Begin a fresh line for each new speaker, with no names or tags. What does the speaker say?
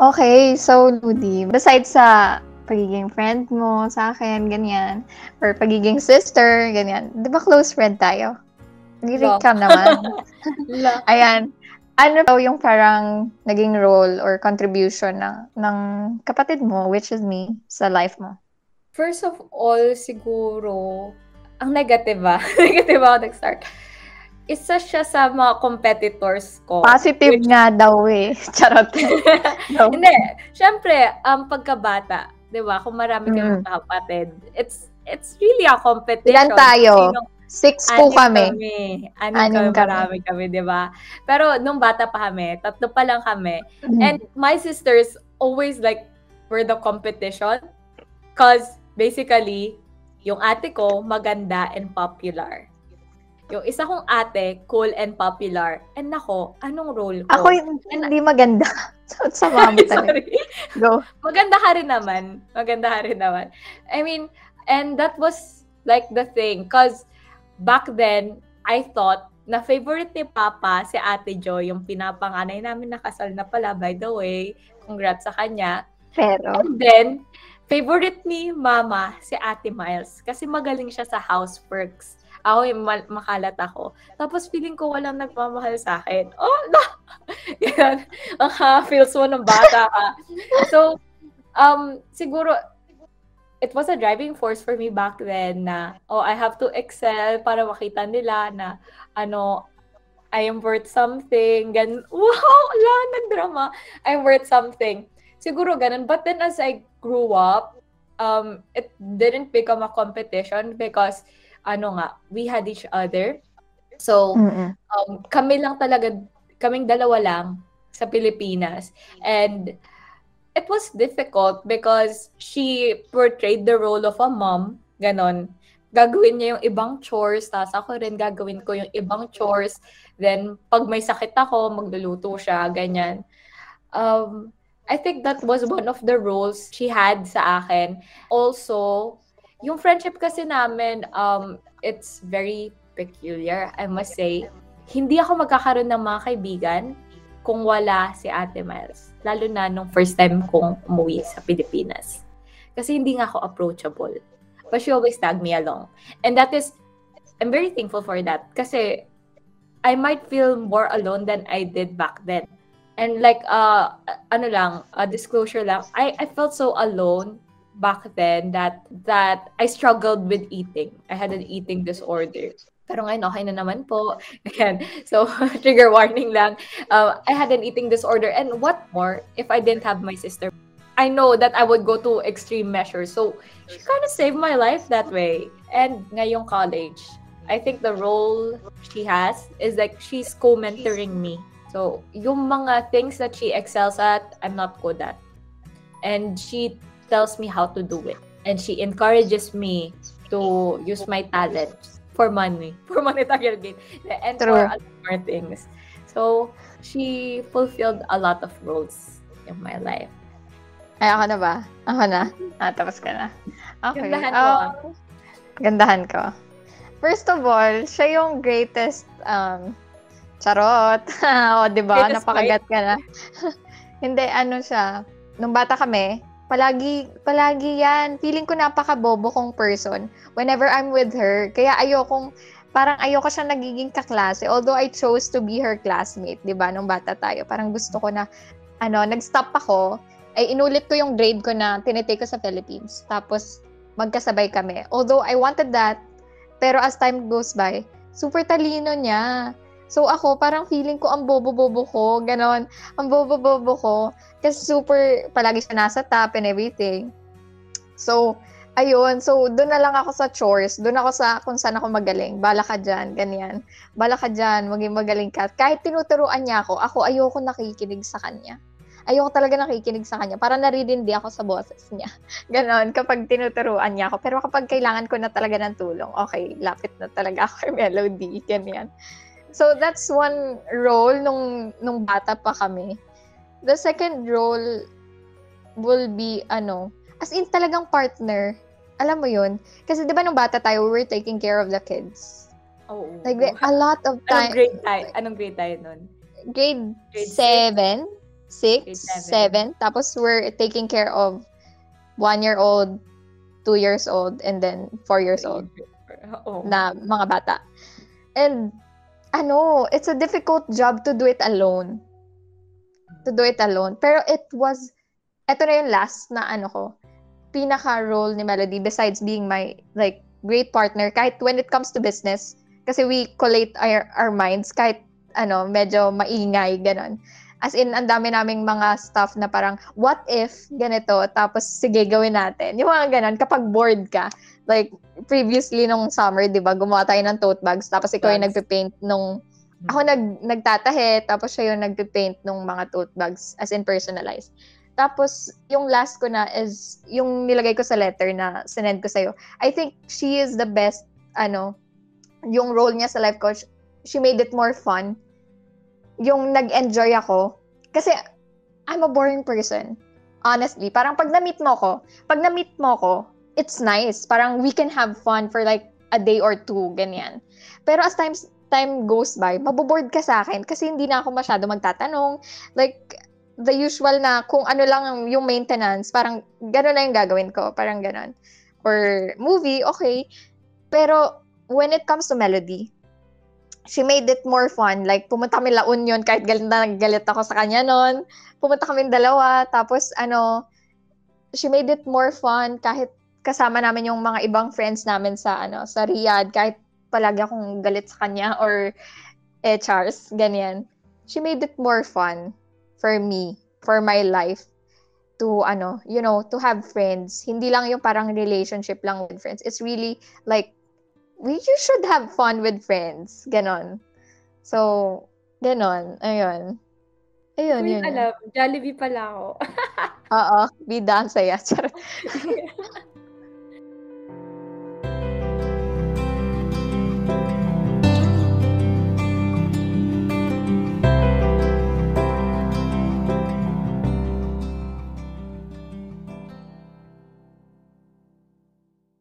Okay, so Ludi, besides sa pagiging friend mo sa akin, ganyan, or pagiging sister, ganyan, di ba close friend tayo? Nag-rate ka naman. Ayan. Ano daw yung parang naging role or contribution ng, ng kapatid mo, which is me, sa life mo?
First of all, siguro, ang negative ba? negative ako nag-start isa siya sa mga competitors ko.
Positive which... nga daw eh. Charot.
no. Hindi. Siyempre, um, pagkabata, di ba, kung marami kayong mm. kapatid, it's it's really a competition.
Ilan tayo? Sinong, Six po kami. kami.
Anim, Anim kami, kami. marami kami, di ba? Pero nung bata pa kami, tatlo pa lang kami. Mm-hmm. And my sisters always like were the competition. Cause basically, yung ate ko maganda and popular. Yung isa kong ate, cool and popular. And nako, anong role ko?
Ako yung hindi maganda. sa mama talaga.
Go. Maganda ka rin naman. Maganda ka rin naman. I mean, and that was like the thing. Cause back then, I thought na favorite ni Papa si Ate Joy, yung pinapanganay namin nakasal na pala, by the way. Congrats sa kanya.
Pero?
And then, favorite ni Mama si Ate Miles kasi magaling siya sa houseworks. Ako yung makalat ako. Tapos feeling ko walang nagmamahal sa akin. Oh, no! Yan. Ang feels mo ng bata ka. So, um, siguro, it was a driving force for me back then na, oh, I have to excel para makita nila na, ano, I am worth something. Gan wow, wala, nagdrama. I'm worth something. Siguro ganun. But then as I grew up, um, it didn't become a competition because ano nga, we had each other. So, um, kami lang talaga, kaming dalawa lang sa Pilipinas. And it was difficult because she portrayed the role of a mom, ganon. Gagawin niya yung ibang chores, tapos ako rin gagawin ko yung ibang chores. Then, pag may sakit ako, magluluto siya, ganyan. Um, I think that was one of the roles she had sa akin. Also, yung friendship kasi namin, um, it's very peculiar, I must say. Hindi ako magkakaroon ng mga kaibigan kung wala si Ate Miles. Lalo na nung first time kong umuwi sa Pilipinas. Kasi hindi nga ako approachable. But she always tag me along. And that is, I'm very thankful for that. Kasi I might feel more alone than I did back then. And like, uh, ano lang, uh, disclosure lang, I, I felt so alone back then that that I struggled with eating. I had an eating disorder. Pero ngayon, okay na naman po. Ayan. So, trigger warning lang. Uh, I had an eating disorder. And what more if I didn't have my sister? I know that I would go to extreme measures. So, she kind of saved my life that way. And ngayong college, I think the role she has is like she's co-mentoring me. So, yung mga things that she excels at, I'm not good at. And she tells me how to do it. And she encourages me to use my talent for money, for monetary gain, and True. for other more things. So, she fulfilled a lot of roles in my life.
Ay, ako na ba? Ako na? Ah, tapos ka na.
Okay. Gandahan ko. Um,
gandahan ko. First of all, siya yung greatest um, charot. o, di ba? Napakagat ka na. Hindi, ano siya. Nung bata kami, Palagi, palagi yan. Feeling ko napaka-bobo kong person whenever I'm with her. Kaya ayokong, parang ayoko siya nagiging kaklase. Although I chose to be her classmate, di ba, nung bata tayo. Parang gusto ko na, ano, nag-stop ako, ay inulit ko yung grade ko na tinitake ko sa Philippines. Tapos, magkasabay kami. Although I wanted that, pero as time goes by, super talino niya. So ako, parang feeling ko ang bobo-bobo ko, ganon. Ang bobo-bobo ko. Kasi super, palagi siya nasa top and everything. So, ayun. So, doon na lang ako sa chores. Doon ako sa kung saan ako magaling. Bala ka dyan, ganyan. Bala ka dyan, maging magaling ka. Kahit tinuturuan niya ako, ako ayoko nakikinig sa kanya. Ayoko talaga nakikinig sa kanya. Para naririndi ako sa boses niya. Ganon, kapag tinuturuan niya ako. Pero kapag kailangan ko na talaga ng tulong, okay, lapit na talaga ako melody, ganyan. So that's one role nung nung bata pa kami. The second role will be ano, as in talagang partner. Alam mo 'yun? Kasi 'di ba nung bata tayo, we were taking care of the kids.
Oh,
like a lot of time.
Anong grade tayo? Anong grade tayo nun?
Grade, grade 7. six,
Grade
seven. Tapos we're taking care of one-year-old, two years old, and then four years old
Oo.
na mga bata. And, ano, it's a difficult job to do it alone. To do it alone. Pero it was, eto na yung last na ano ko, pinaka-role ni Melody besides being my, like, great partner, kahit when it comes to business, kasi we collate our, our minds, kahit, ano, medyo maingay, ganon. As in, ang dami naming mga stuff na parang, what if ganito, tapos sige, gawin natin. Yung mga ganon, kapag bored ka, like, previously nung summer, di ba, gumawa tayo ng tote bags, tapos ikaw yung
Bags.
nagpe-paint nung, ako nag, nagtatahe, tapos siya yung nagpe-paint nung mga tote bags, as in personalized. Tapos, yung last ko na is, yung nilagay ko sa letter na sinend ko sa'yo. I think she is the best, ano, yung role niya sa life coach, she made it more fun. Yung nag-enjoy ako. Kasi, I'm a boring person. Honestly, parang pag na-meet mo ko, pag na-meet mo ko, it's nice. Parang we can have fun for like a day or two, ganyan. Pero as times, time goes by, maboboard ka sa akin kasi hindi na ako masyado magtatanong. Like, the usual na kung ano lang ang- yung maintenance, parang gano'n na yung gagawin ko. Parang gano'n. Or movie, okay. Pero when it comes to melody, she made it more fun. Like, pumunta kami La Union kahit galit na galit ako sa kanya noon. Pumunta kami dalawa. Tapos, ano, she made it more fun kahit kasama namin yung mga ibang friends namin sa, ano, sa Riyadh. Kahit palagi akong galit sa kanya or eh, Charles, ganyan. She made it more fun for me, for my life to ano, you know, to have friends. Hindi lang yung parang relationship lang with friends. It's really like we you should have fun with friends. Ganon. So, ganon. Ayun. Ayun,
Hindi
yun.
alam. Jollibee pala ako.
Oo, bida ang saya. Charot.